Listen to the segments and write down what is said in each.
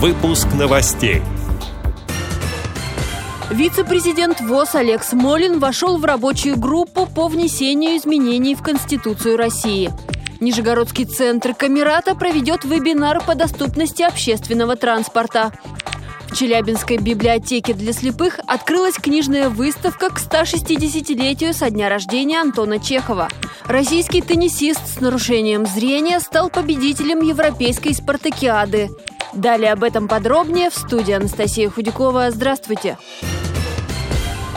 Выпуск новостей. Вице-президент ВОЗ Олег Смолин вошел в рабочую группу по внесению изменений в Конституцию России. Нижегородский центр Камерата проведет вебинар по доступности общественного транспорта. В Челябинской библиотеке для слепых открылась книжная выставка к 160-летию со дня рождения Антона Чехова. Российский теннисист с нарушением зрения стал победителем Европейской спартакиады. Далее об этом подробнее в студии Анастасия Худякова. Здравствуйте!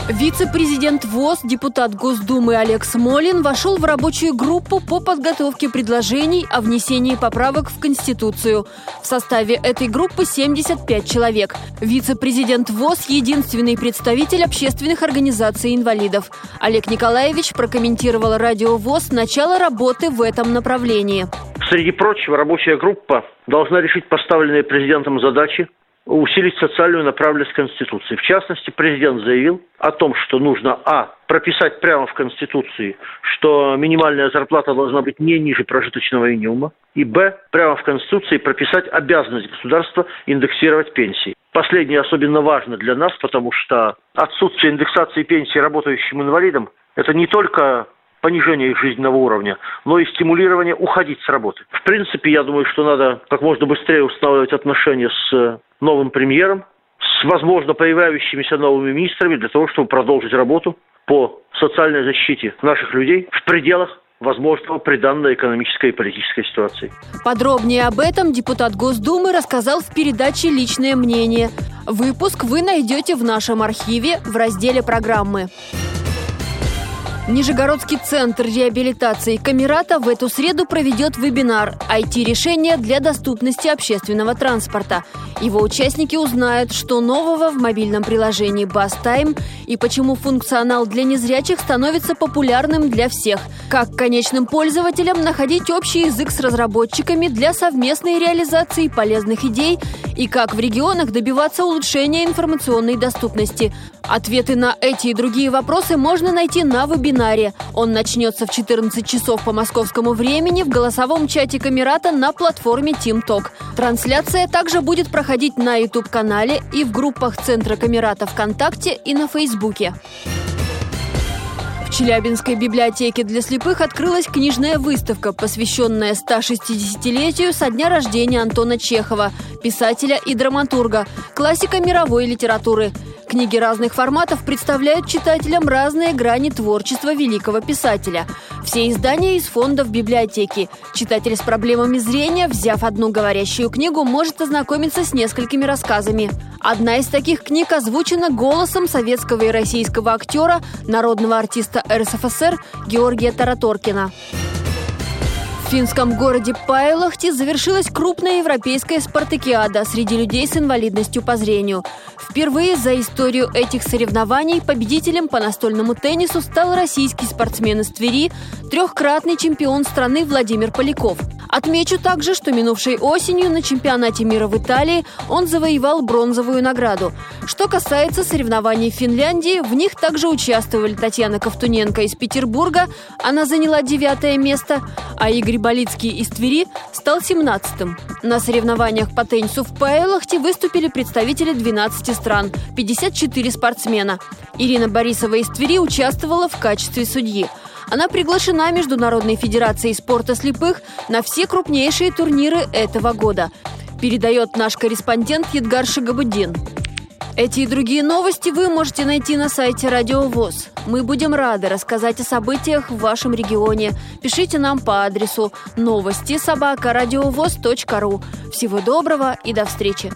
Вице-президент ВОЗ, депутат Госдумы Олег Смолин вошел в рабочую группу по подготовке предложений о внесении поправок в Конституцию. В составе этой группы 75 человек. Вице-президент ВОЗ – единственный представитель общественных организаций инвалидов. Олег Николаевич прокомментировал радио ВОЗ начало работы в этом направлении. Среди прочего, рабочая группа должна решить поставленные президентом задачи усилить социальную направленность Конституции. В частности, президент заявил о том, что нужно, а, прописать прямо в Конституции, что минимальная зарплата должна быть не ниже прожиточного минимума, и, б, прямо в Конституции прописать обязанность государства индексировать пенсии. Последнее особенно важно для нас, потому что отсутствие индексации пенсии работающим инвалидам – это не только понижение их жизненного уровня, но и стимулирование уходить с работы. В принципе, я думаю, что надо как можно быстрее устанавливать отношения с новым премьером, с, возможно, появляющимися новыми министрами для того, чтобы продолжить работу по социальной защите наших людей в пределах возможного при данной экономической и политической ситуации. Подробнее об этом депутат Госдумы рассказал в передаче «Личное мнение». Выпуск вы найдете в нашем архиве в разделе «Программы». Нижегородский центр реабилитации Камерата в эту среду проведет вебинар «IT-решения для доступности общественного транспорта». Его участники узнают, что нового в мобильном приложении «Бастайм» и почему функционал для незрячих становится популярным для всех, как конечным пользователям находить общий язык с разработчиками для совместной реализации полезных идей и как в регионах добиваться улучшения информационной доступности. Ответы на эти и другие вопросы можно найти на вебинаре. Он начнется в 14 часов по московскому времени в голосовом чате Камерата на платформе TeamTalk. Трансляция также будет проходить на YouTube-канале и в группах Центра Камерата ВКонтакте и на Фейсбуке. В Челябинской библиотеке для слепых открылась книжная выставка, посвященная 160-летию со дня рождения Антона Чехова, писателя и драматурга, классика мировой литературы – Книги разных форматов представляют читателям разные грани творчества великого писателя. Все издания из фондов библиотеки. Читатель с проблемами зрения, взяв одну говорящую книгу, может ознакомиться с несколькими рассказами. Одна из таких книг озвучена голосом советского и российского актера, народного артиста РСФСР Георгия Тараторкина финском городе Пайлахте завершилась крупная европейская спартакиада среди людей с инвалидностью по зрению. Впервые за историю этих соревнований победителем по настольному теннису стал российский спортсмен из Твери, трехкратный чемпион страны Владимир Поляков – Отмечу также, что минувшей осенью на чемпионате мира в Италии он завоевал бронзовую награду. Что касается соревнований в Финляндии, в них также участвовали Татьяна Ковтуненко из Петербурга, она заняла девятое место, а Игорь Болицкий из Твери стал семнадцатым. На соревнованиях по теннису в Пайлахте выступили представители 12 стран, 54 спортсмена. Ирина Борисова из Твери участвовала в качестве судьи. Она приглашена Международной Федерацией спорта слепых на все крупнейшие турниры этого года. Передает наш корреспондент Едгар Шагабуддин. Эти и другие новости вы можете найти на сайте Радио ВОЗ. Мы будем рады рассказать о событиях в вашем регионе. Пишите нам по адресу новости собака ру. Всего доброго и до встречи!